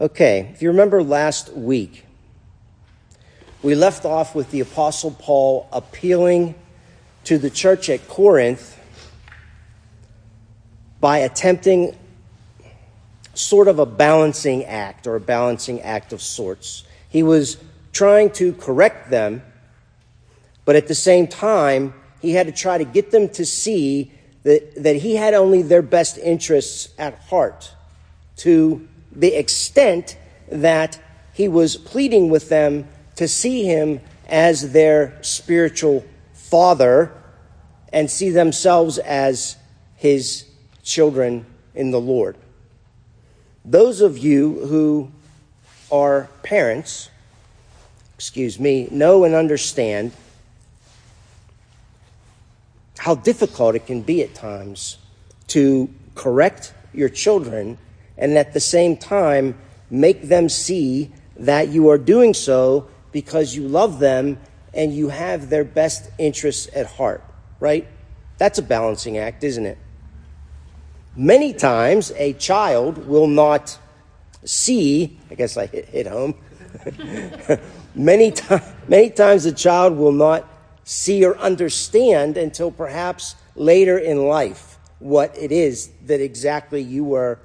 Okay, if you remember last week, we left off with the Apostle Paul appealing to the church at Corinth by attempting sort of a balancing act or a balancing act of sorts. He was trying to correct them, but at the same time, he had to try to get them to see that, that he had only their best interests at heart to the extent that he was pleading with them to see him as their spiritual father and see themselves as his children in the Lord. Those of you who are parents, excuse me, know and understand how difficult it can be at times to correct your children and at the same time make them see that you are doing so because you love them and you have their best interests at heart, right? That's a balancing act, isn't it? Many times a child will not see, I guess I hit, hit home. many, to, many times a child will not see or understand until perhaps later in life what it is that exactly you were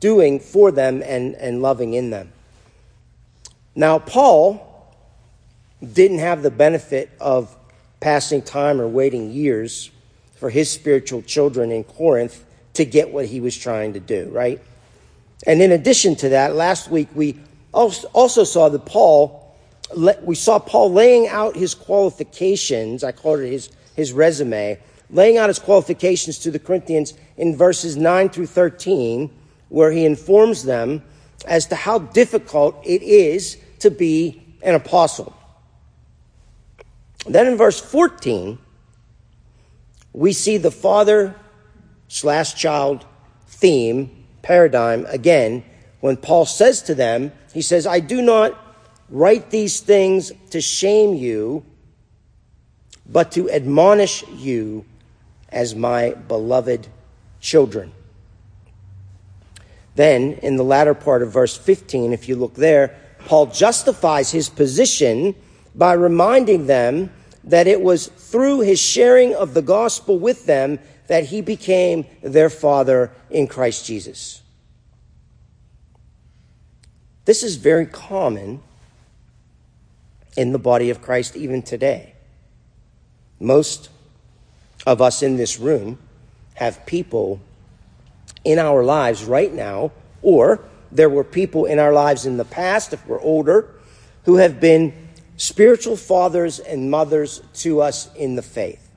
doing for them and, and loving in them. Now, Paul didn't have the benefit of passing time or waiting years for his spiritual children in Corinth to get what he was trying to do, right? And in addition to that, last week we also saw that Paul, we saw Paul laying out his qualifications. I called it his, his resume, laying out his qualifications to the Corinthians in verses 9 through 13 where he informs them as to how difficult it is to be an apostle. Then in verse 14, we see the father slash child theme, paradigm again, when Paul says to them, he says, I do not write these things to shame you, but to admonish you as my beloved children. Then, in the latter part of verse 15, if you look there, Paul justifies his position by reminding them that it was through his sharing of the gospel with them that he became their father in Christ Jesus. This is very common in the body of Christ even today. Most of us in this room have people in our lives right now, or there were people in our lives in the past, if we're older, who have been spiritual fathers and mothers to us in the faith.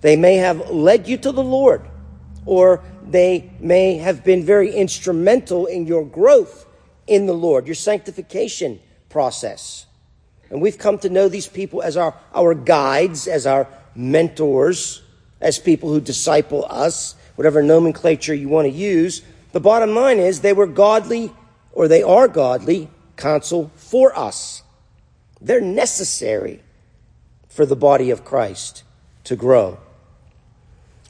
They may have led you to the Lord, or they may have been very instrumental in your growth in the Lord, your sanctification process. And we've come to know these people as our, our guides, as our mentors, as people who disciple us whatever nomenclature you want to use. The bottom line is they were godly, or they are godly, counsel for us. They're necessary for the body of Christ to grow.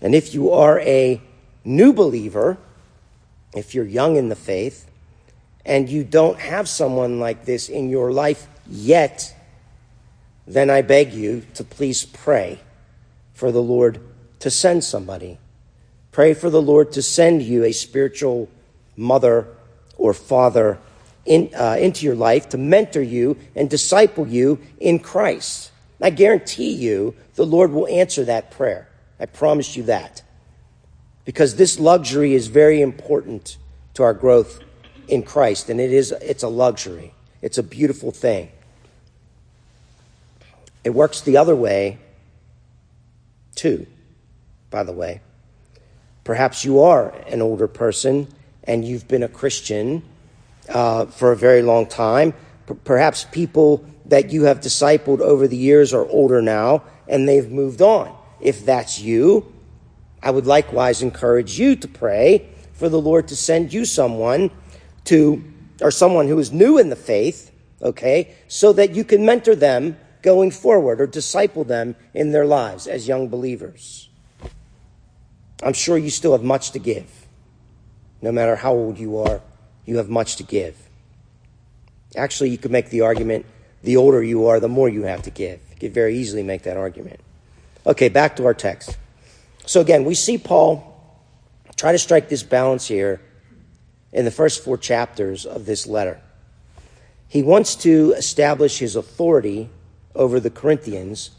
And if you are a new believer, if you're young in the faith, and you don't have someone like this in your life yet, then I beg you to please pray for the Lord to send somebody Pray for the Lord to send you a spiritual mother or father in, uh, into your life to mentor you and disciple you in Christ. I guarantee you the Lord will answer that prayer. I promise you that. Because this luxury is very important to our growth in Christ, and it is it's a luxury. It's a beautiful thing. It works the other way too, by the way. Perhaps you are an older person and you've been a Christian uh, for a very long time. P- perhaps people that you have discipled over the years are older now and they've moved on. If that's you, I would likewise encourage you to pray for the Lord to send you someone to, or someone who is new in the faith, okay, so that you can mentor them going forward or disciple them in their lives as young believers. I'm sure you still have much to give, no matter how old you are you have much to give. Actually, you could make the argument the older you are, the more you have to give. You could very easily make that argument. Okay, back to our text. So again, we see Paul try to strike this balance here in the first four chapters of this letter. He wants to establish his authority over the Corinthians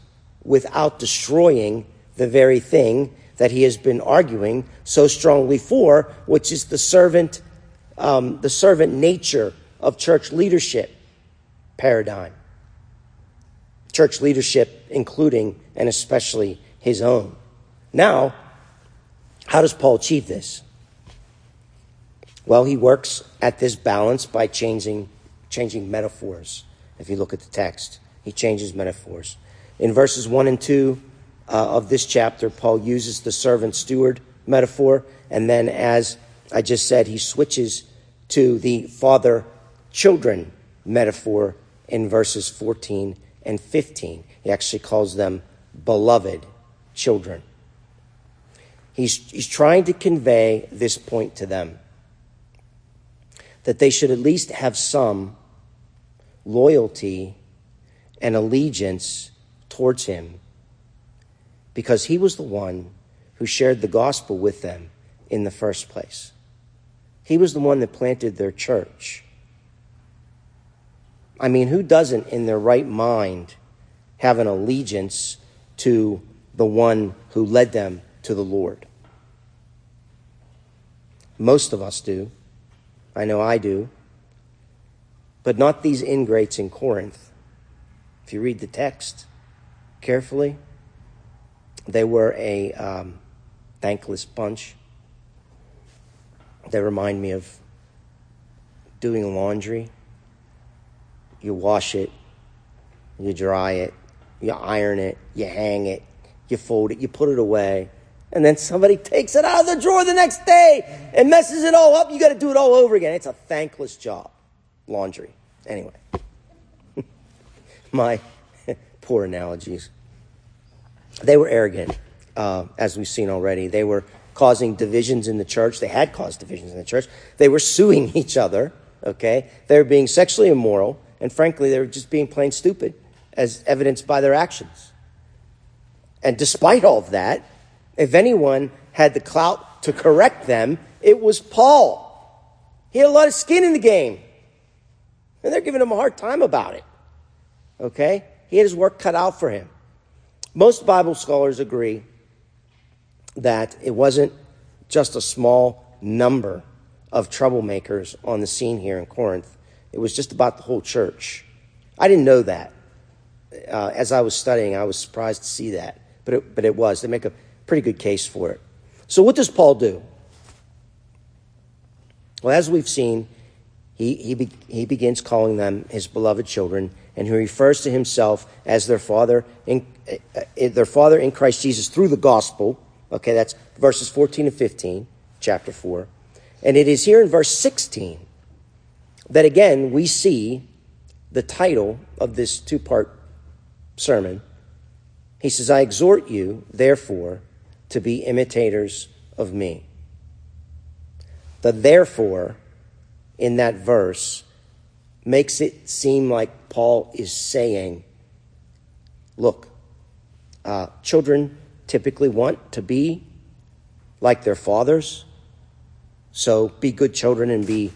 without destroying the very thing that he has been arguing so strongly for, which is the servant, um, the servant nature of church leadership paradigm. Church leadership, including and especially his own. Now, how does Paul achieve this? Well, he works at this balance by changing, changing metaphors. If you look at the text, he changes metaphors. In verses 1 and 2 uh, of this chapter, Paul uses the servant steward metaphor. And then, as I just said, he switches to the father children metaphor in verses 14 and 15. He actually calls them beloved children. He's, he's trying to convey this point to them that they should at least have some loyalty and allegiance towards him because he was the one who shared the gospel with them in the first place. He was the one that planted their church. I mean, who doesn't, in their right mind, have an allegiance to the one who led them to the Lord? Most of us do. I know I do. But not these ingrates in Corinth. If you read the text carefully, they were a um, thankless bunch. They remind me of doing laundry. You wash it, you dry it, you iron it, you hang it, you fold it, you put it away, and then somebody takes it out of the drawer the next day and messes it all up. You got to do it all over again. It's a thankless job. Laundry. Anyway, my poor analogies. They were arrogant, uh, as we've seen already. They were causing divisions in the church. They had caused divisions in the church. They were suing each other, okay? They were being sexually immoral, and frankly, they were just being plain stupid, as evidenced by their actions. And despite all of that, if anyone had the clout to correct them, it was Paul. He had a lot of skin in the game. And they're giving him a hard time about it. Okay? He had his work cut out for him. Most Bible scholars agree that it wasn't just a small number of troublemakers on the scene here in Corinth. It was just about the whole church. I didn't know that. Uh, as I was studying, I was surprised to see that. But it, but it was. They make a pretty good case for it. So, what does Paul do? Well, as we've seen, he, he, be, he begins calling them his beloved children, and he refers to himself as their father in, uh, their father in Christ Jesus through the gospel. Okay, that's verses 14 and 15, chapter 4. And it is here in verse 16 that again we see the title of this two part sermon. He says, I exhort you, therefore, to be imitators of me. The therefore in that verse makes it seem like Paul is saying, look, uh, children typically want to be like their fathers, so be good children and be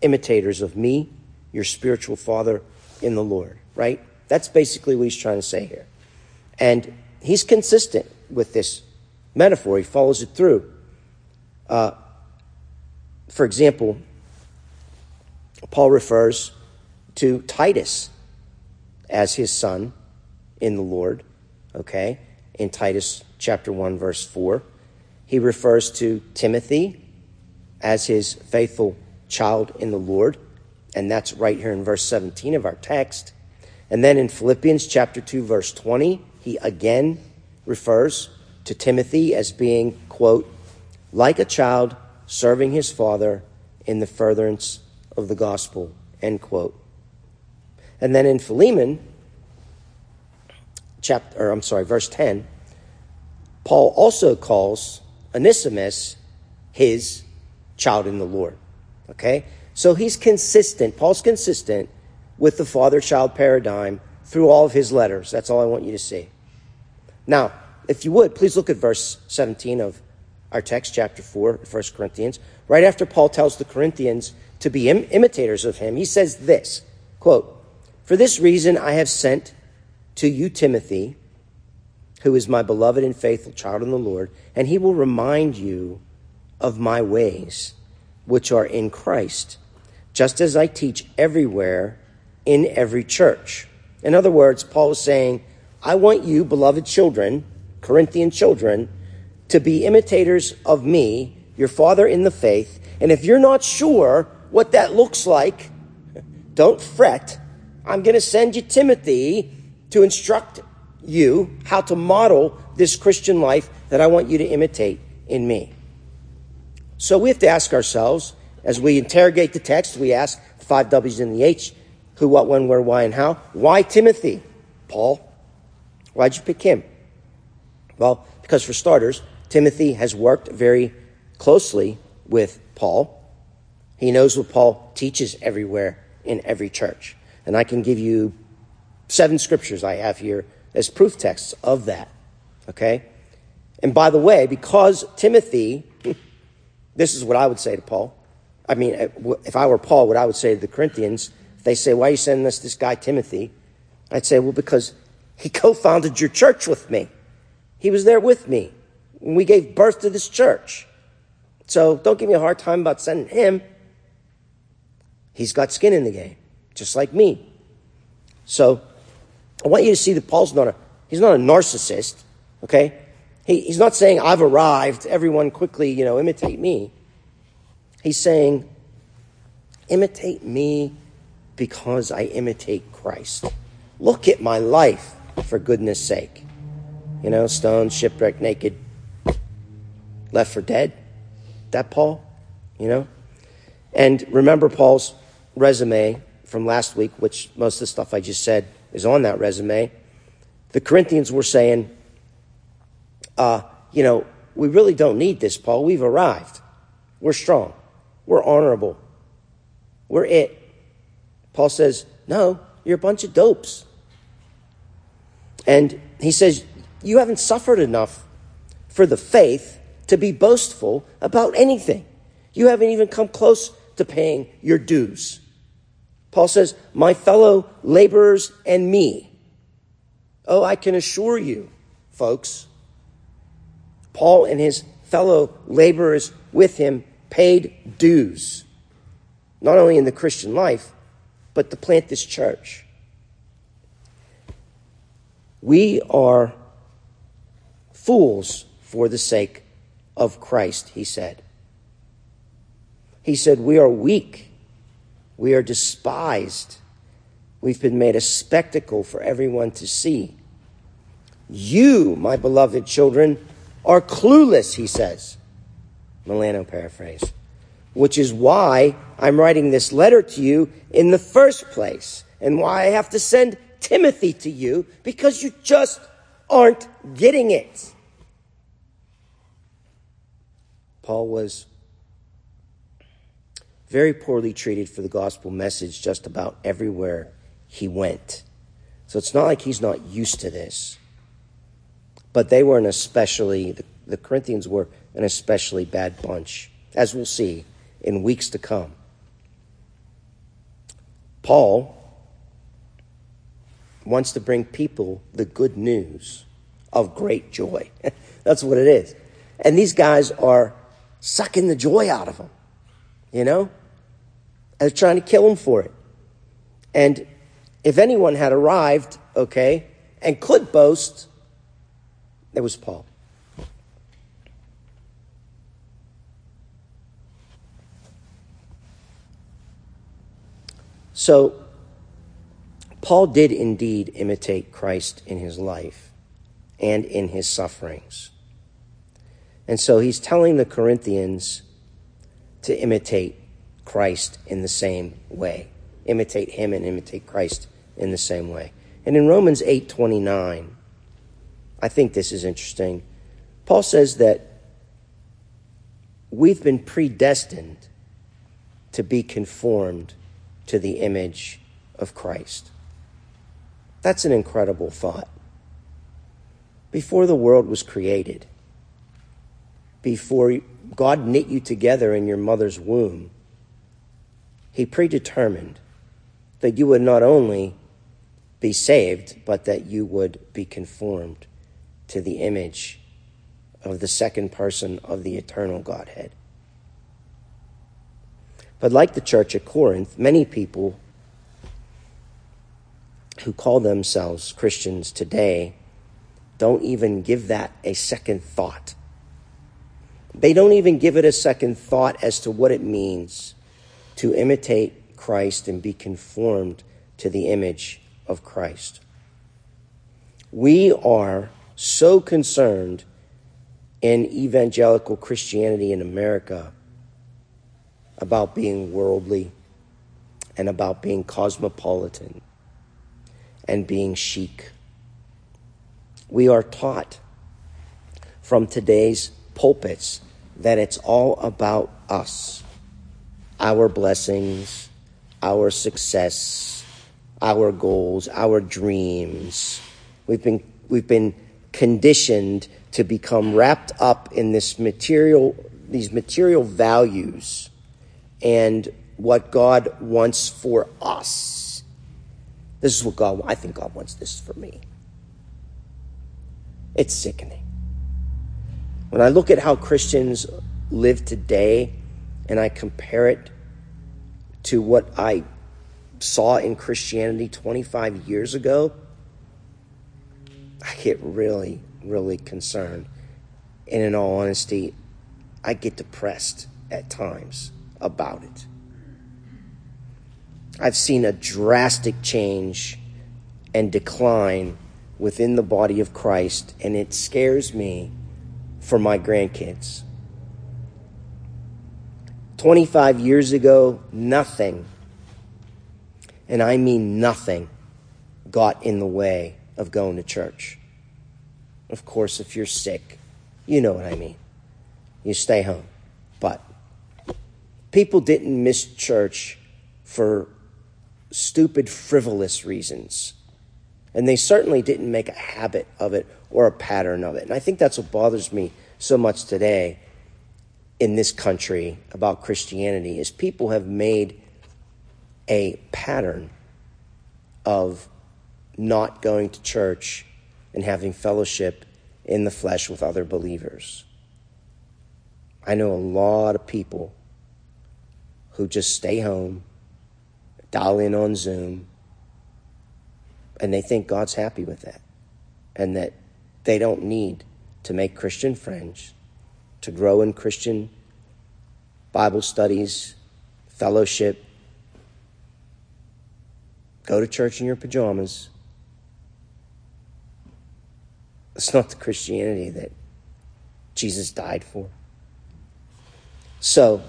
imitators of me, your spiritual father in the Lord, right? That's basically what he's trying to say here. And he's consistent with this metaphor, he follows it through. Uh, for example, Paul refers to Titus as his son in the Lord, okay, in Titus chapter 1, verse 4. He refers to Timothy as his faithful child in the Lord, and that's right here in verse 17 of our text. And then in Philippians chapter 2, verse 20, he again refers to Timothy as being, quote, like a child serving his father in the furtherance of the gospel, end quote. And then in Philemon, chapter, or I'm sorry, verse 10, Paul also calls Onesimus his child in the Lord. Okay? So he's consistent. Paul's consistent with the father child paradigm through all of his letters. That's all I want you to see. Now, if you would, please look at verse 17 of our text, chapter 4, 1 Corinthians. Right after Paul tells the Corinthians to be Im- imitators of him, he says this quote, For this reason I have sent to you Timothy, who is my beloved and faithful child in the Lord, and he will remind you of my ways, which are in Christ, just as I teach everywhere in every church. In other words, Paul is saying, I want you, beloved children, Corinthian children, to be imitators of me, your father in the faith. And if you're not sure what that looks like, don't fret. I'm going to send you Timothy to instruct you how to model this Christian life that I want you to imitate in me. So we have to ask ourselves, as we interrogate the text, we ask the five W's in the H who, what, when, where, why, and how. Why Timothy? Paul. Why'd you pick him? Well, because for starters, Timothy has worked very closely with Paul. He knows what Paul teaches everywhere in every church. And I can give you seven scriptures I have here as proof texts of that. Okay? And by the way, because Timothy, this is what I would say to Paul. I mean, uh, if I were Paul, what I would say to the Corinthians, if they say, Why are you sending us this guy Timothy? I'd say, Well, because he co founded your church with me. He was there with me when we gave birth to this church. So don't give me a hard time about sending him. He's got skin in the game, just like me. So I want you to see that Paul's not a he's not a narcissist, okay? He, he's not saying I've arrived, everyone quickly, you know, imitate me. He's saying imitate me because I imitate Christ. Look at my life for goodness sake. You know, stoned, shipwrecked, naked, left for dead. That Paul, you know? And remember Paul's resume from last week, which most of the stuff I just said is on that resume. The Corinthians were saying, uh, you know, we really don't need this, Paul. We've arrived. We're strong. We're honorable. We're it. Paul says, no, you're a bunch of dopes. And he says, you haven't suffered enough for the faith to be boastful about anything. You haven't even come close to paying your dues. Paul says, My fellow laborers and me. Oh, I can assure you, folks, Paul and his fellow laborers with him paid dues, not only in the Christian life, but to plant this church. We are fools for the sake of Christ, he said. He said, We are weak. We are despised. We've been made a spectacle for everyone to see. You, my beloved children, are clueless, he says. Milano paraphrase. Which is why I'm writing this letter to you in the first place, and why I have to send Timothy to you, because you just aren't getting it. Paul was very poorly treated for the gospel message just about everywhere he went. So it's not like he's not used to this. But they were an especially, the, the Corinthians were an especially bad bunch, as we'll see in weeks to come. Paul wants to bring people the good news of great joy. That's what it is. And these guys are sucking the joy out of them, you know? And they're trying to kill him for it. And if anyone had arrived, okay, and could boast, it was Paul. So, Paul did indeed imitate Christ in his life and in his sufferings. And so he's telling the Corinthians to imitate Christ in the same way. Imitate him and imitate Christ in the same way. And in Romans 8:29, I think this is interesting. Paul says that we've been predestined to be conformed to the image of Christ. That's an incredible thought. Before the world was created, before God knit you together in your mother's womb, He predetermined that you would not only be saved, but that you would be conformed to the image of the second person of the eternal Godhead. But like the church at Corinth, many people who call themselves Christians today don't even give that a second thought. They don't even give it a second thought as to what it means to imitate Christ and be conformed to the image of Christ. We are so concerned in evangelical Christianity in America about being worldly and about being cosmopolitan and being chic. We are taught from today's pulpits that it's all about us, our blessings, our success, our goals, our dreams. We've been, we've been conditioned to become wrapped up in this material, these material values and what God wants for us. This is what God, I think God wants this for me. It's sickening. When I look at how Christians live today and I compare it to what I saw in Christianity 25 years ago, I get really, really concerned. And in all honesty, I get depressed at times about it. I've seen a drastic change and decline within the body of Christ, and it scares me for my grandkids. 25 years ago, nothing and I mean nothing, got in the way of going to church. Of course, if you're sick, you know what I mean. You stay home. But people didn't miss church for stupid, frivolous reasons. And they certainly didn't make a habit of it or a pattern of it. And I think that's what bothers me so much today in this country about Christianity is people have made a pattern of not going to church and having fellowship in the flesh with other believers. I know a lot of people who just stay home, dial in on Zoom, and they think God's happy with that. And that they don't need to make Christian friends, to grow in Christian Bible studies, fellowship, Go to church in your pajamas. It's not the Christianity that Jesus died for. So,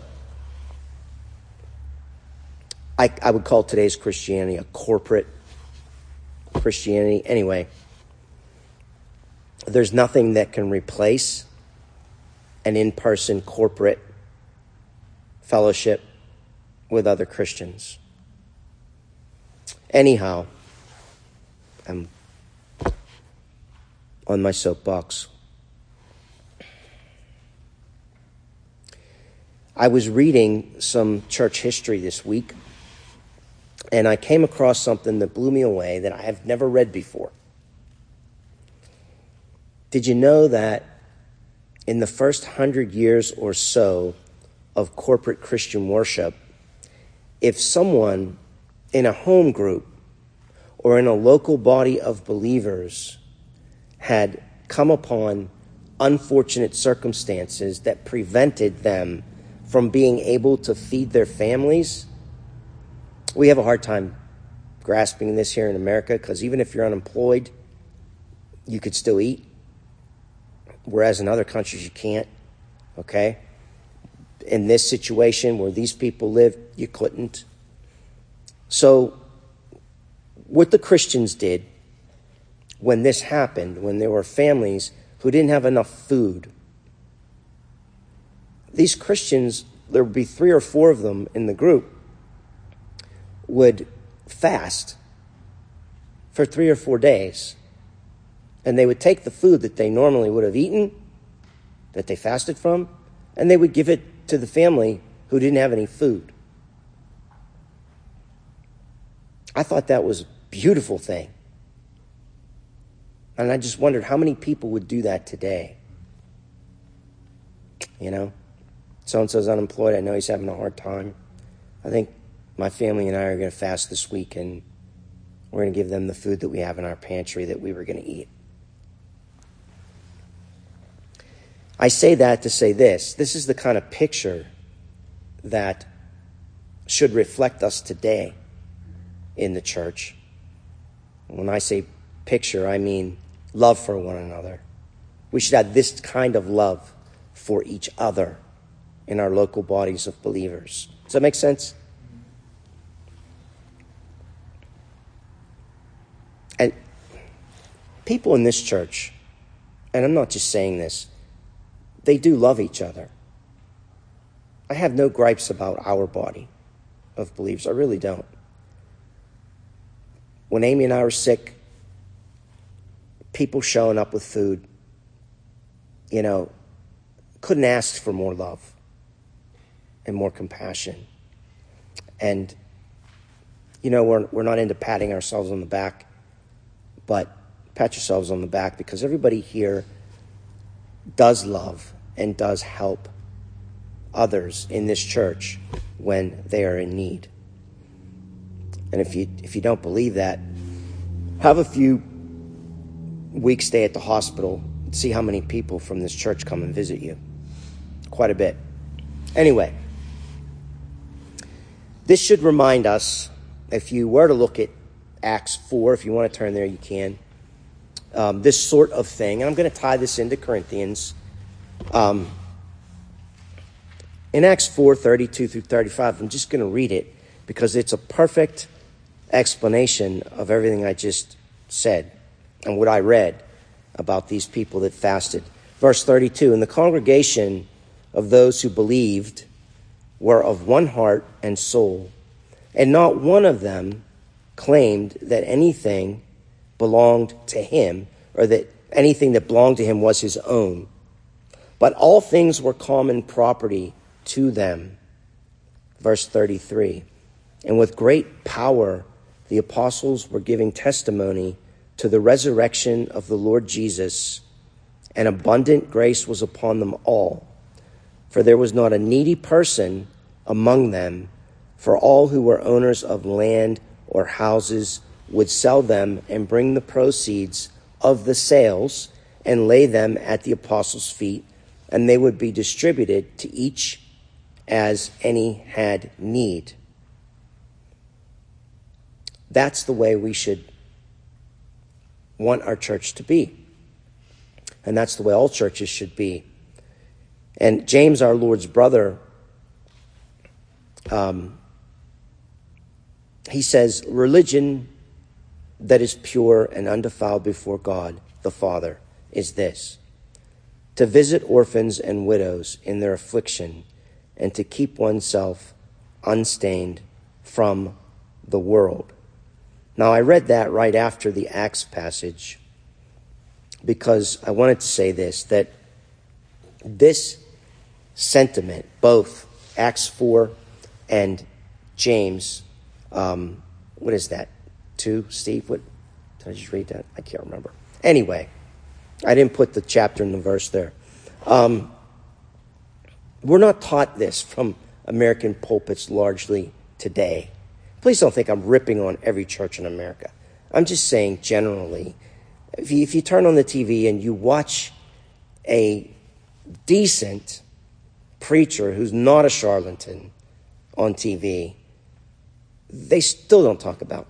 I, I would call today's Christianity a corporate Christianity. Anyway, there's nothing that can replace an in person corporate fellowship with other Christians. Anyhow, I'm on my soapbox. I was reading some church history this week, and I came across something that blew me away that I have never read before. Did you know that in the first hundred years or so of corporate Christian worship, if someone in a home group or in a local body of believers had come upon unfortunate circumstances that prevented them from being able to feed their families, we have a hard time grasping this here in America because even if you're unemployed, you could still eat, whereas in other countries you can't. Okay? In this situation where these people live, you couldn't. So, what the Christians did when this happened, when there were families who didn't have enough food, these Christians there would be three or four of them in the group would fast for three or four days. And they would take the food that they normally would have eaten, that they fasted from, and they would give it to the family who didn't have any food. I thought that was a beautiful thing. And I just wondered how many people would do that today. You know, so and so's unemployed. I know he's having a hard time. I think my family and I are going to fast this week and we're going to give them the food that we have in our pantry that we were going to eat. I say that to say this this is the kind of picture that should reflect us today in the church. When I say picture, I mean love for one another. We should have this kind of love for each other in our local bodies of believers. Does that make sense? And people in this church, and I'm not just saying this, they do love each other. I have no gripes about our body of believers. I really don't. When Amy and I were sick, people showing up with food, you know, couldn't ask for more love and more compassion. And, you know, we're, we're not into patting ourselves on the back, but pat yourselves on the back because everybody here does love and does help others in this church when they are in need. And if you if you don't believe that, have a few weeks stay at the hospital, and see how many people from this church come and visit you. Quite a bit. Anyway, this should remind us, if you were to look at Acts 4, if you want to turn there, you can. Um, this sort of thing, and I'm going to tie this into Corinthians. Um, in Acts 4 32 through 35, I'm just going to read it because it's a perfect explanation of everything I just said and what I read about these people that fasted. Verse 32 And the congregation of those who believed were of one heart and soul, and not one of them claimed that anything belonged to him or that anything that belonged to him was his own. But all things were common property to them. Verse 33 And with great power the apostles were giving testimony to the resurrection of the Lord Jesus, and abundant grace was upon them all. For there was not a needy person among them, for all who were owners of land or houses would sell them and bring the proceeds of the sales and lay them at the apostles' feet, and they would be distributed to each as any had need. That's the way we should want our church to be. And that's the way all churches should be. And James, our Lord's brother, um, he says, religion that is pure and undefiled before God the Father is this to visit orphans and widows in their affliction and to keep oneself unstained from the world. Now, I read that right after the Acts passage because I wanted to say this that this sentiment, both Acts 4 and James, um, what is that? 2, Steve? What? Did I just read that? I can't remember. Anyway, I didn't put the chapter and the verse there. Um, we're not taught this from American pulpits largely today. Please don't think I'm ripping on every church in America. I'm just saying generally, if you, if you turn on the TV and you watch a decent preacher who's not a charlatan on TV, they still don't talk about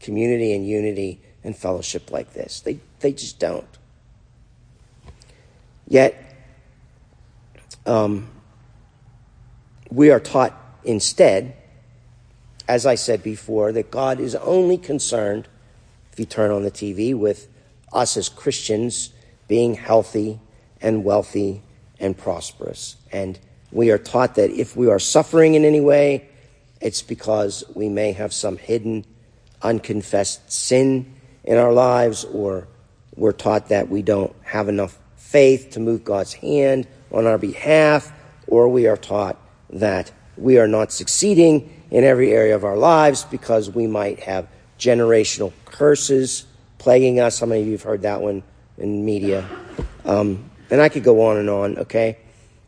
community and unity and fellowship like this. They, they just don't. Yet, um, we are taught instead as I said before, that God is only concerned, if you turn on the TV, with us as Christians being healthy and wealthy and prosperous. And We are taught that if we are suffering in any way, it's because we may have some hidden, unconfessed sin in our lives, or we're taught that we don't have enough faith to move God's hand on our behalf, or we are taught that we are not succeeding in every area of our lives because we might have generational curses plaguing us. How many of you have heard that one in media? Um, and I could go on and on, okay?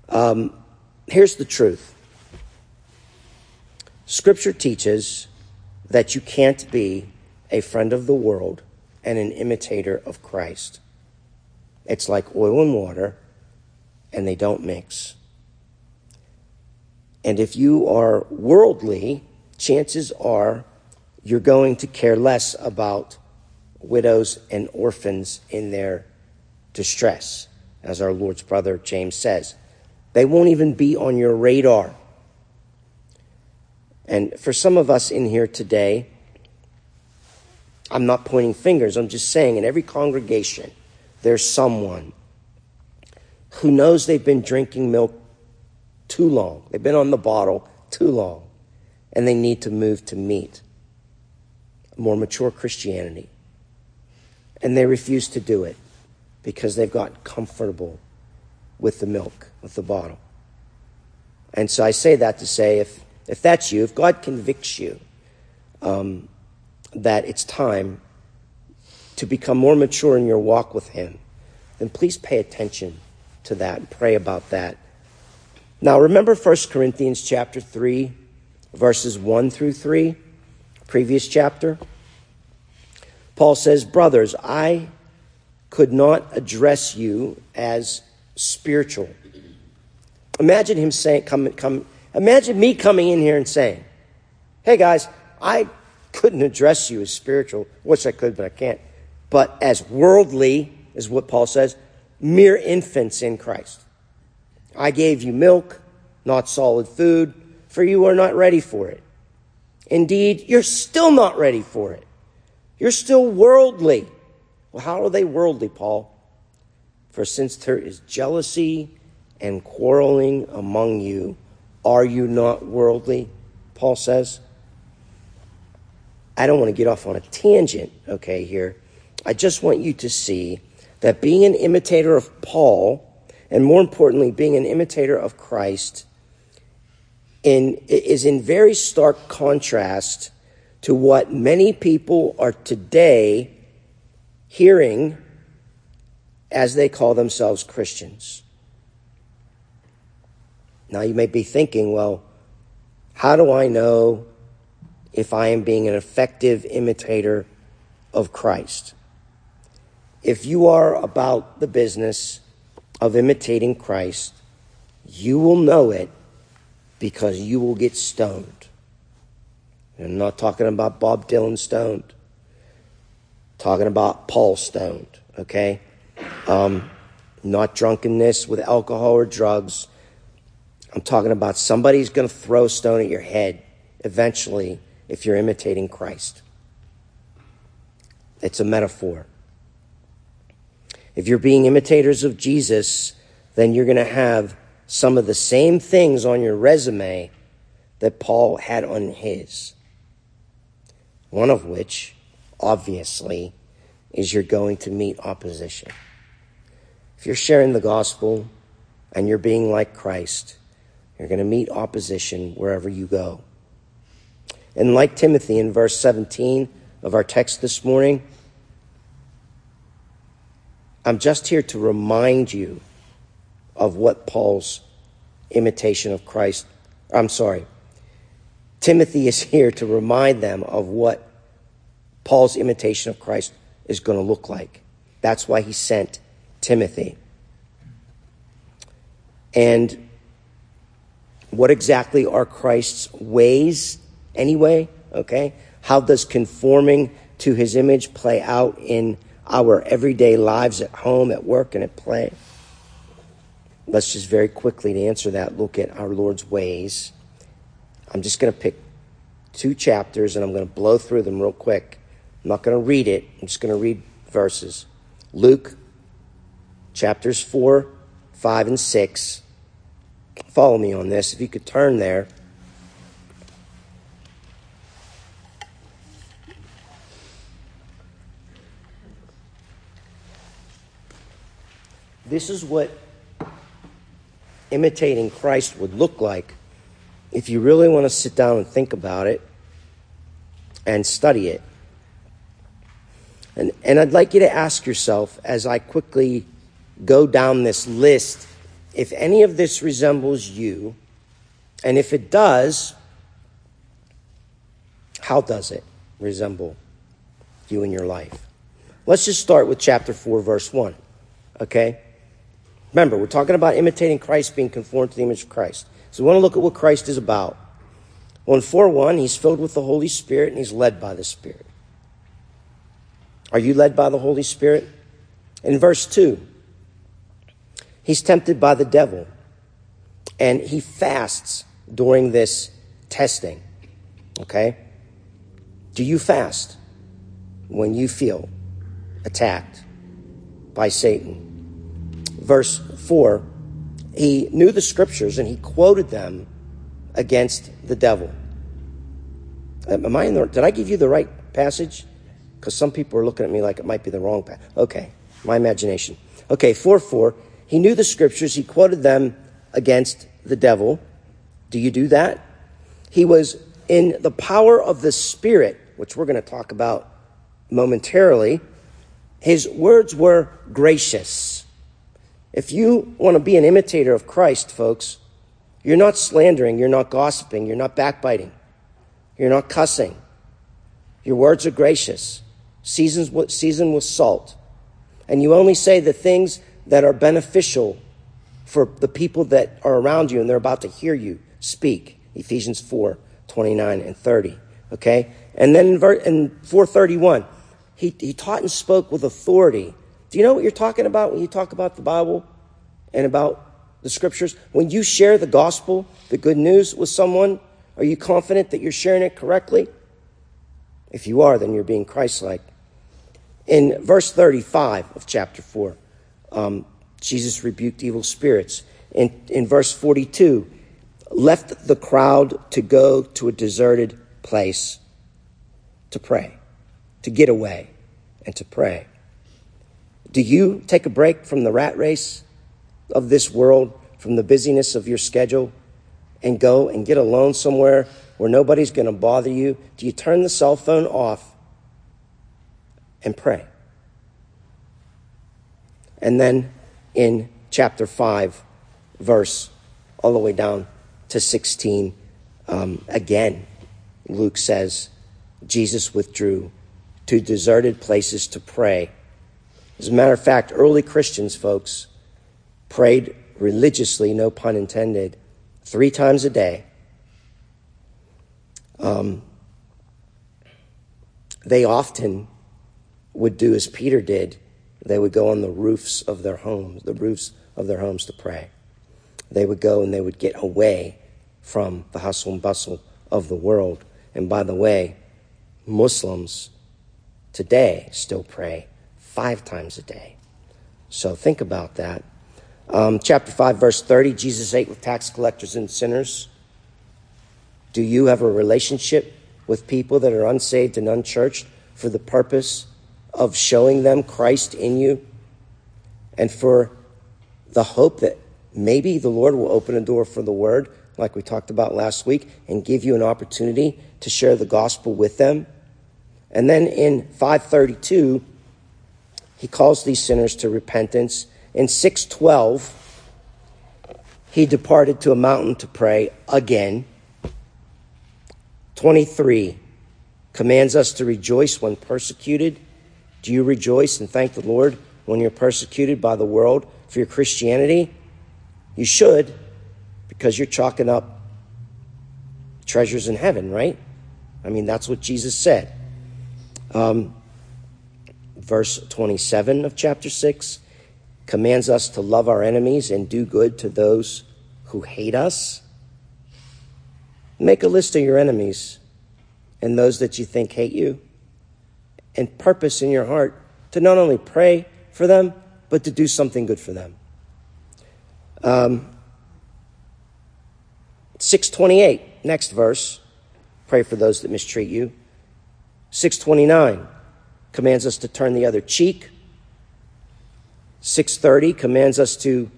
Um, here's the truth Scripture teaches that you can't be a friend of the world and an imitator of Christ. It's like oil and water, and they don't mix. And if you are worldly, chances are you're going to care less about widows and orphans in their distress, as our Lord's brother James says. They won't even be on your radar. And for some of us in here today, I'm not pointing fingers, I'm just saying in every congregation, there's someone who knows they've been drinking milk too long. They've been on the bottle too long, and they need to move to meat, more mature Christianity. And they refuse to do it because they've got comfortable with the milk, with the bottle. And so I say that to say if, if that's you, if God convicts you um, that it's time to become more mature in your walk with Him, then please pay attention to that and pray about that. Now remember 1 Corinthians chapter 3, verses 1 through 3, previous chapter? Paul says, Brothers, I could not address you as spiritual. Imagine him saying, come, come, imagine me coming in here and saying, Hey guys, I couldn't address you as spiritual. Wish I could, but I can't. But as worldly, is what Paul says, mere infants in Christ. I gave you milk, not solid food, for you are not ready for it. Indeed, you're still not ready for it. You're still worldly. Well, how are they worldly, Paul? For since there is jealousy and quarreling among you, are you not worldly? Paul says. I don't want to get off on a tangent, okay, here. I just want you to see that being an imitator of Paul, and more importantly, being an imitator of Christ, in, is in very stark contrast to what many people are today hearing as they call themselves Christians. Now you may be thinking, well, how do I know if I am being an effective imitator of Christ? If you are about the business of imitating Christ, you will know it because you will get stoned. I'm not talking about Bob Dylan stoned. talking about Paul stoned, okay? Um, not drunkenness with alcohol or drugs. I'm talking about somebody's going to throw a stone at your head eventually if you're imitating Christ. It's a metaphor. If you're being imitators of Jesus, then you're going to have some of the same things on your resume that Paul had on his. One of which, obviously, is you're going to meet opposition. If you're sharing the gospel and you're being like Christ, you're going to meet opposition wherever you go. And like Timothy in verse 17 of our text this morning, I'm just here to remind you of what Paul's imitation of Christ, I'm sorry, Timothy is here to remind them of what Paul's imitation of Christ is going to look like. That's why he sent Timothy. And what exactly are Christ's ways anyway? Okay. How does conforming to his image play out in our everyday lives at home, at work, and at play? Let's just very quickly to answer that look at our Lord's ways. I'm just going to pick two chapters and I'm going to blow through them real quick. I'm not going to read it, I'm just going to read verses. Luke chapters 4, 5, and 6. follow me on this. If you could turn there. This is what imitating Christ would look like if you really want to sit down and think about it and study it. And, and I'd like you to ask yourself as I quickly go down this list if any of this resembles you, and if it does, how does it resemble you in your life? Let's just start with chapter 4, verse 1. Okay? Remember, we're talking about imitating Christ, being conformed to the image of Christ. So we want to look at what Christ is about. In 4 1, he's filled with the Holy Spirit and he's led by the Spirit. Are you led by the Holy Spirit? In verse 2, he's tempted by the devil and he fasts during this testing. Okay? Do you fast when you feel attacked by Satan? Verse 4 he knew the scriptures and he quoted them against the devil. Am I in the, did I give you the right passage? Because some people are looking at me like it might be the wrong passage. Okay, my imagination. Okay, 4 4. He knew the scriptures, he quoted them against the devil. Do you do that? He was in the power of the Spirit, which we're going to talk about momentarily. His words were gracious. If you want to be an imitator of Christ, folks, you're not slandering, you're not gossiping, you're not backbiting, you're not cussing. Your words are gracious, seasoned seasoned with salt. And you only say the things that are beneficial for the people that are around you and they're about to hear you speak. Ephesians 4 29 and 30. Okay? And then in, in 431, he, he taught and spoke with authority do you know what you're talking about when you talk about the Bible and about the scriptures? When you share the gospel, the good news with someone, are you confident that you're sharing it correctly? If you are, then you're being Christ like. In verse 35 of chapter 4, um, Jesus rebuked evil spirits. In, in verse 42, left the crowd to go to a deserted place to pray, to get away and to pray. Do you take a break from the rat race of this world, from the busyness of your schedule, and go and get alone somewhere where nobody's going to bother you? Do you turn the cell phone off and pray? And then in chapter 5, verse all the way down to 16, um, again, Luke says, Jesus withdrew to deserted places to pray as a matter of fact, early Christians, folks, prayed religiously, no pun intended, three times a day. Um, they often would do as Peter did. They would go on the roofs of their homes, the roofs of their homes to pray. They would go and they would get away from the hustle and bustle of the world. And by the way, Muslims today still pray five times a day. So think about that. Um, chapter 5, verse 30 Jesus ate with tax collectors and sinners. Do you have a relationship with people that are unsaved and unchurched for the purpose of showing them Christ in you and for the hope that maybe the Lord will open a door for the word, like we talked about last week, and give you an opportunity to share the gospel with them? And then in 532, he calls these sinners to repentance. In 612, he departed to a mountain to pray again. 23 commands us to rejoice when persecuted. Do you rejoice and thank the Lord when you're persecuted by the world for your Christianity? You should, because you're chalking up treasures in heaven, right? I mean, that's what Jesus said. Um, verse 27 of chapter 6 commands us to love our enemies and do good to those who hate us. Make a list of your enemies and those that you think hate you, and purpose in your heart to not only pray for them, but to do something good for them. Um, 628, next verse. Pray for those that mistreat you. 629 commands us to turn the other cheek. 630 commands us to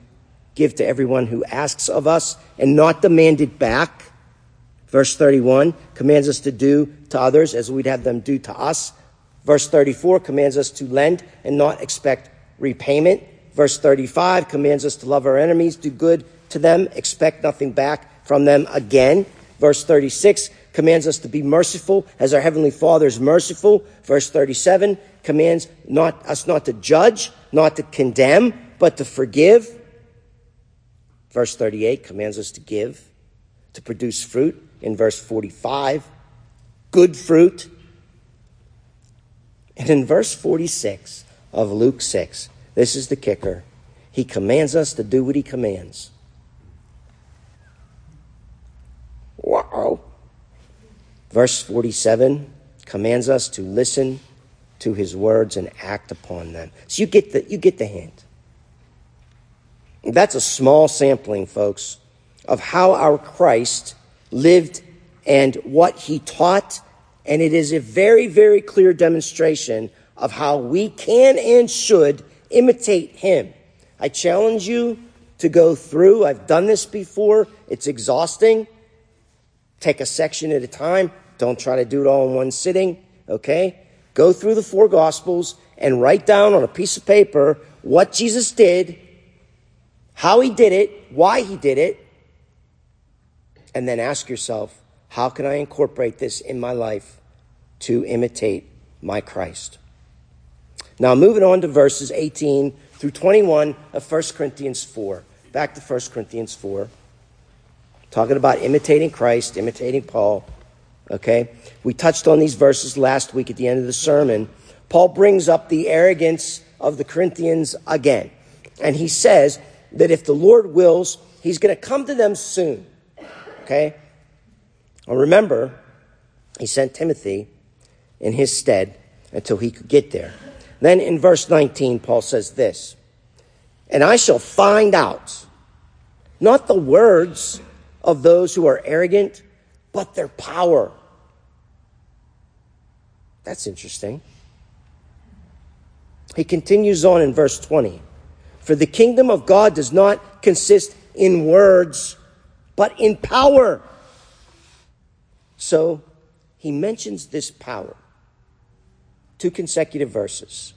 give to everyone who asks of us and not demand it back. Verse 31 commands us to do to others as we'd have them do to us. Verse 34 commands us to lend and not expect repayment. Verse 35 commands us to love our enemies, do good to them, expect nothing back from them again. Verse 36 commands us to be merciful as our heavenly Father is merciful. Verse 37 commands not us not to judge, not to condemn, but to forgive. Verse 38 commands us to give, to produce fruit. In verse 45, good fruit. And in verse 46 of Luke 6, this is the kicker. He commands us to do what he commands. Verse 47 commands us to listen to his words and act upon them. So you get the, you get the hint. That's a small sampling, folks, of how our Christ lived and what he taught. And it is a very, very clear demonstration of how we can and should imitate him. I challenge you to go through. I've done this before. It's exhausting. Take a section at a time. Don't try to do it all in one sitting, okay? Go through the four gospels and write down on a piece of paper what Jesus did, how he did it, why he did it, and then ask yourself, how can I incorporate this in my life to imitate my Christ? Now, moving on to verses 18 through 21 of 1 Corinthians 4. Back to 1 Corinthians 4 talking about imitating Christ, imitating Paul. Okay? We touched on these verses last week at the end of the sermon. Paul brings up the arrogance of the Corinthians again. And he says that if the Lord wills, he's going to come to them soon. Okay? Well, remember, he sent Timothy in his stead until he could get there. Then in verse 19, Paul says this And I shall find out not the words of those who are arrogant, but their power. That's interesting. He continues on in verse 20. For the kingdom of God does not consist in words, but in power. So he mentions this power. Two consecutive verses.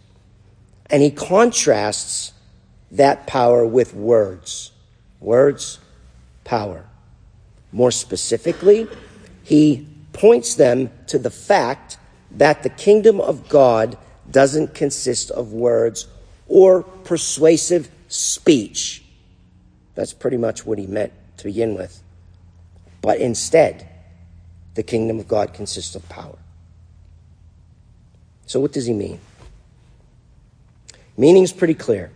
And he contrasts that power with words. Words, power. More specifically, he points them to the fact that the kingdom of God doesn't consist of words or persuasive speech. That's pretty much what he meant to begin with. But instead, the kingdom of God consists of power. So, what does he mean? Meaning's pretty clear.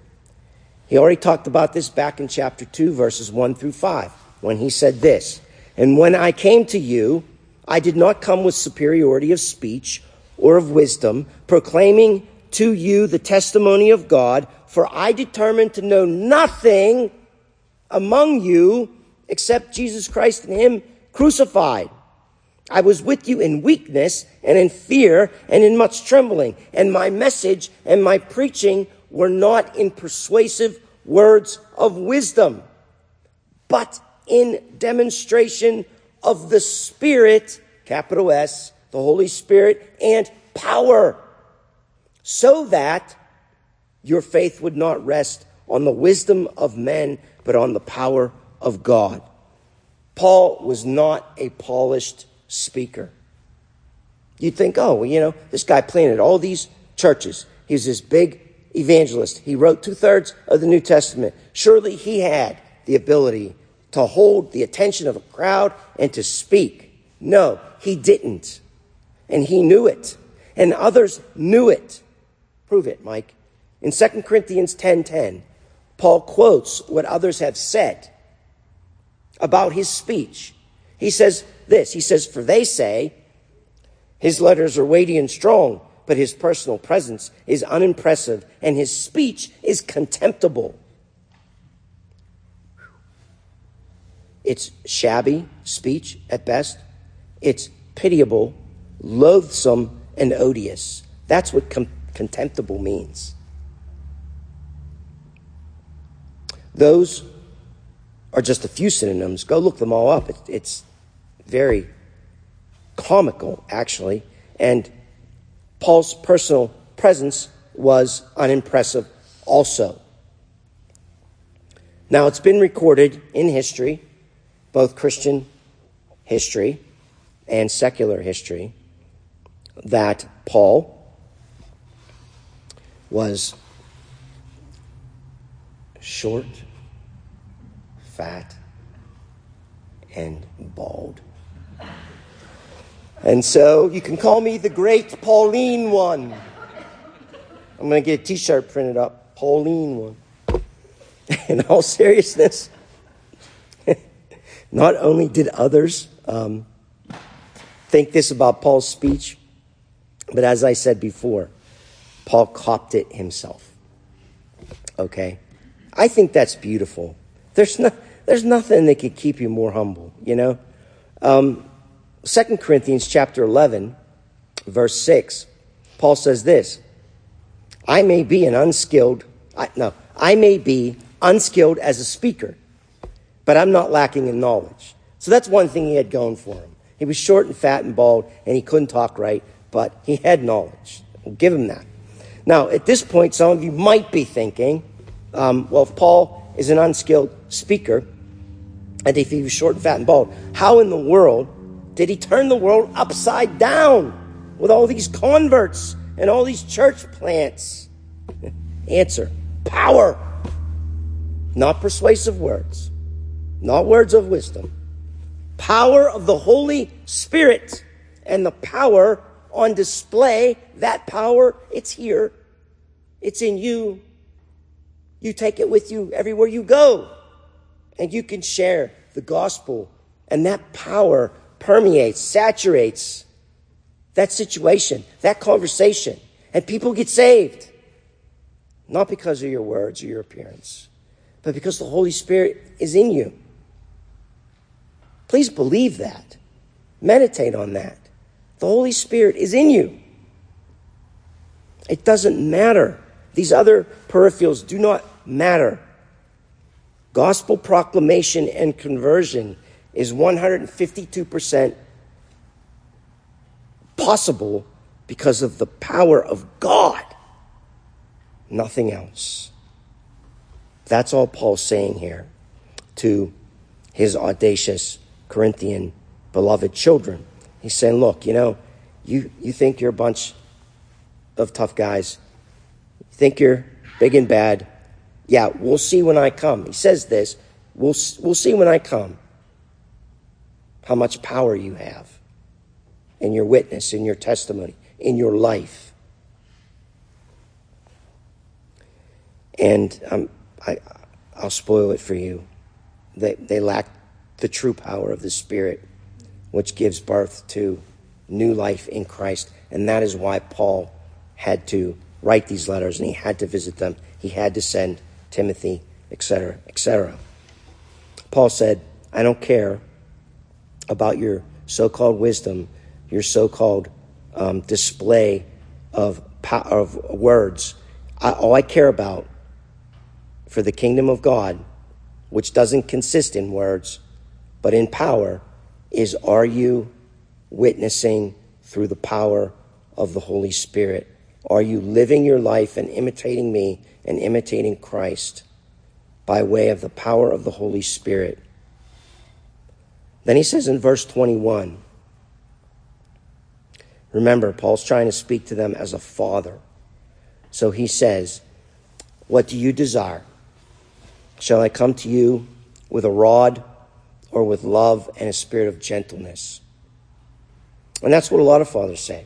He already talked about this back in chapter 2, verses 1 through 5, when he said this and when I came to you, I did not come with superiority of speech or of wisdom, proclaiming to you the testimony of God, for I determined to know nothing among you except Jesus Christ and Him crucified. I was with you in weakness and in fear and in much trembling, and my message and my preaching were not in persuasive words of wisdom, but in demonstration of the Spirit, capital S, the Holy Spirit, and power, so that your faith would not rest on the wisdom of men, but on the power of God. Paul was not a polished speaker. You'd think, oh, well, you know, this guy planted all these churches. He's this big evangelist. He wrote two thirds of the New Testament. Surely he had the ability to hold the attention of a crowd and to speak. No, he didn't. And he knew it. And others knew it. Prove it, Mike. In 2 Corinthians 10:10, Paul quotes what others have said about his speech. He says this, he says, "For they say his letters are weighty and strong, but his personal presence is unimpressive and his speech is contemptible." It's shabby speech at best. It's pitiable, loathsome, and odious. That's what com- contemptible means. Those are just a few synonyms. Go look them all up. It, it's very comical, actually. And Paul's personal presence was unimpressive also. Now, it's been recorded in history, both Christian history and secular history, that Paul was short, fat, and bald. And so you can call me the great Pauline one. I'm going to get a t shirt printed up, Pauline one. In all seriousness, not only did others um, think this about Paul's speech, but as I said before, Paul copped it himself. Okay? I think that's beautiful. There's, no, there's nothing that could keep you more humble, you know? Um, 2 Corinthians chapter 11, verse 6, Paul says this I may be an unskilled, I, no, I may be unskilled as a speaker, but I'm not lacking in knowledge. So that's one thing he had going for him. He was short and fat and bald, and he couldn't talk right, but he had knowledge. We'll give him that. Now, at this point, some of you might be thinking, um, well, if Paul is an unskilled speaker, and if he was short and fat and bald, how in the world did he turn the world upside down with all these converts and all these church plants? Answer power. Not persuasive words, not words of wisdom. Power of the Holy Spirit and the power on display. That power, it's here, it's in you. You take it with you everywhere you go, and you can share the gospel, and that power permeates, saturates that situation, that conversation, and people get saved. Not because of your words or your appearance, but because the Holy Spirit is in you. Please believe that. Meditate on that. The Holy Spirit is in you. It doesn't matter. These other peripherals do not matter. Gospel proclamation and conversion is 152% possible because of the power of God, nothing else. That's all Paul's saying here to his audacious Corinthian beloved children. He's saying, look, you know, you, you think you're a bunch of tough guys, you think you're big and bad. Yeah, we'll see when I come. He says this, we'll, we'll see when I come how much power you have in your witness, in your testimony, in your life. And um, I, I'll spoil it for you. They, they lack the true power of the Spirit, which gives birth to new life in Christ. And that is why Paul had to write these letters and he had to visit them. He had to send Timothy, etc., etc. Paul said, I don't care about your so called wisdom, your so called um, display of, of words. I, all I care about for the kingdom of God, which doesn't consist in words, but in power, is are you witnessing through the power of the Holy Spirit? Are you living your life and imitating me and imitating Christ by way of the power of the Holy Spirit? Then he says in verse 21, remember, Paul's trying to speak to them as a father. So he says, What do you desire? Shall I come to you with a rod or with love and a spirit of gentleness? And that's what a lot of fathers say.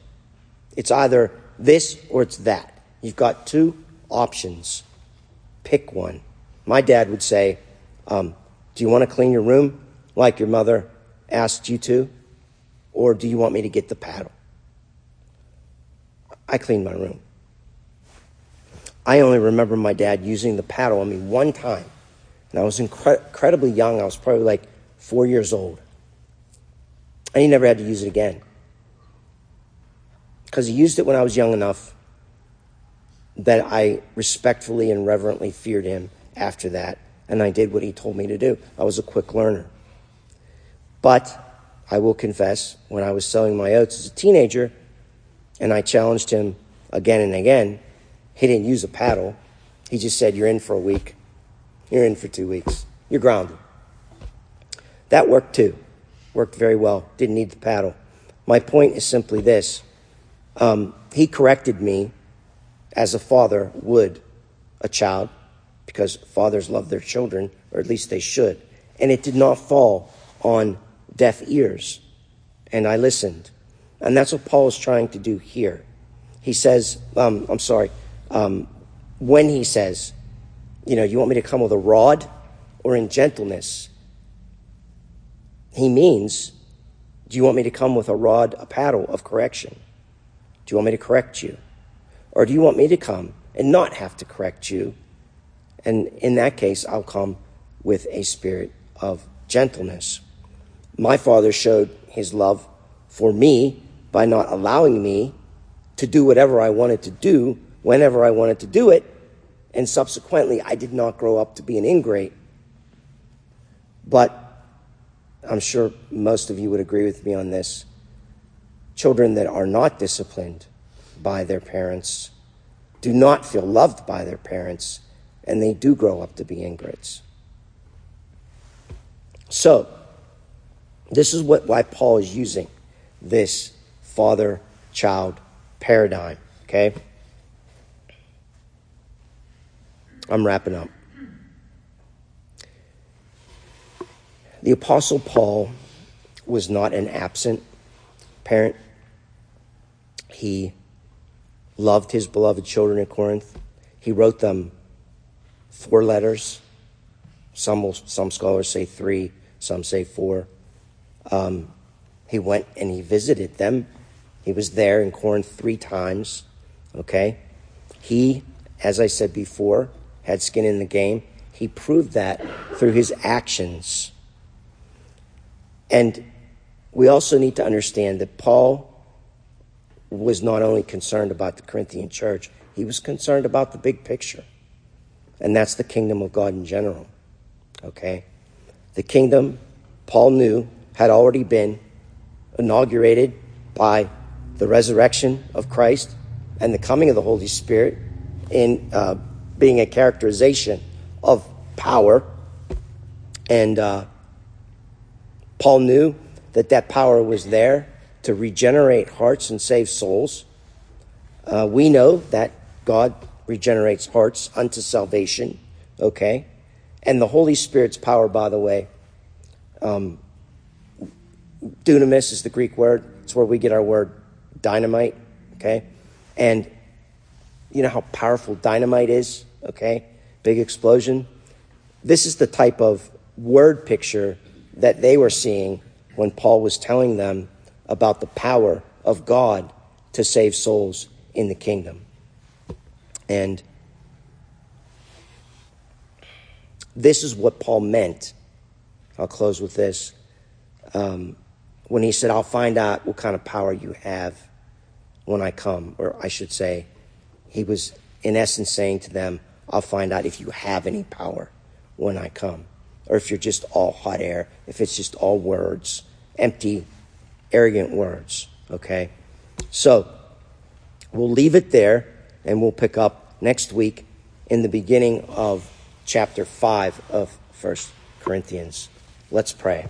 It's either this or it's that. You've got two options. Pick one. My dad would say, um, Do you want to clean your room? like your mother asked you to? Or do you want me to get the paddle? I cleaned my room. I only remember my dad using the paddle on me one time. And I was incre- incredibly young. I was probably like four years old. And he never had to use it again. Because he used it when I was young enough that I respectfully and reverently feared him after that. And I did what he told me to do. I was a quick learner. But I will confess, when I was selling my oats as a teenager, and I challenged him again and again, he didn't use a paddle. He just said, You're in for a week. You're in for two weeks. You're grounded. That worked too. Worked very well. Didn't need the paddle. My point is simply this um, He corrected me as a father would a child, because fathers love their children, or at least they should. And it did not fall on deaf ears. And I listened. And that's what Paul is trying to do here. He says, um, I'm sorry, um, when he says, you know, you want me to come with a rod or in gentleness, he means, do you want me to come with a rod, a paddle of correction? Do you want me to correct you? Or do you want me to come and not have to correct you? And in that case, I'll come with a spirit of gentleness. My father showed his love for me by not allowing me to do whatever I wanted to do whenever I wanted to do it and subsequently, I did not grow up to be an ingrate. But I'm sure most of you would agree with me on this. Children that are not disciplined by their parents do not feel loved by their parents, and they do grow up to be ingrates. So, this is what why Paul is using this father child paradigm, okay? I'm wrapping up. The Apostle Paul was not an absent parent. He loved his beloved children at Corinth. He wrote them four letters. Some, will, some scholars say three, some say four. Um, he went and he visited them. He was there in Corinth three times. Okay? He, as I said before, had skin in the game. He proved that through his actions. And we also need to understand that Paul was not only concerned about the Corinthian church, he was concerned about the big picture. And that's the kingdom of God in general. Okay? The kingdom, Paul knew, had already been inaugurated by the resurrection of Christ and the coming of the Holy Spirit in uh, being a characterization of power. And uh, Paul knew that that power was there to regenerate hearts and save souls. Uh, we know that God regenerates hearts unto salvation, okay? And the Holy Spirit's power, by the way, um, dunamis is the Greek word. It's where we get our word dynamite, okay? And you know how powerful dynamite is? okay? Big explosion. This is the type of word picture that they were seeing when Paul was telling them about the power of God to save souls in the kingdom. And this is what Paul meant. I'll close with this. Um, when he said, I'll find out what kind of power you have when I come, or I should say, he was in essence saying to them, I'll find out if you have any power when I come, or if you're just all hot air, if it's just all words, empty, arrogant words. Okay? So, we'll leave it there and we'll pick up next week in the beginning of chapter 5 of First Corinthians. Let's pray.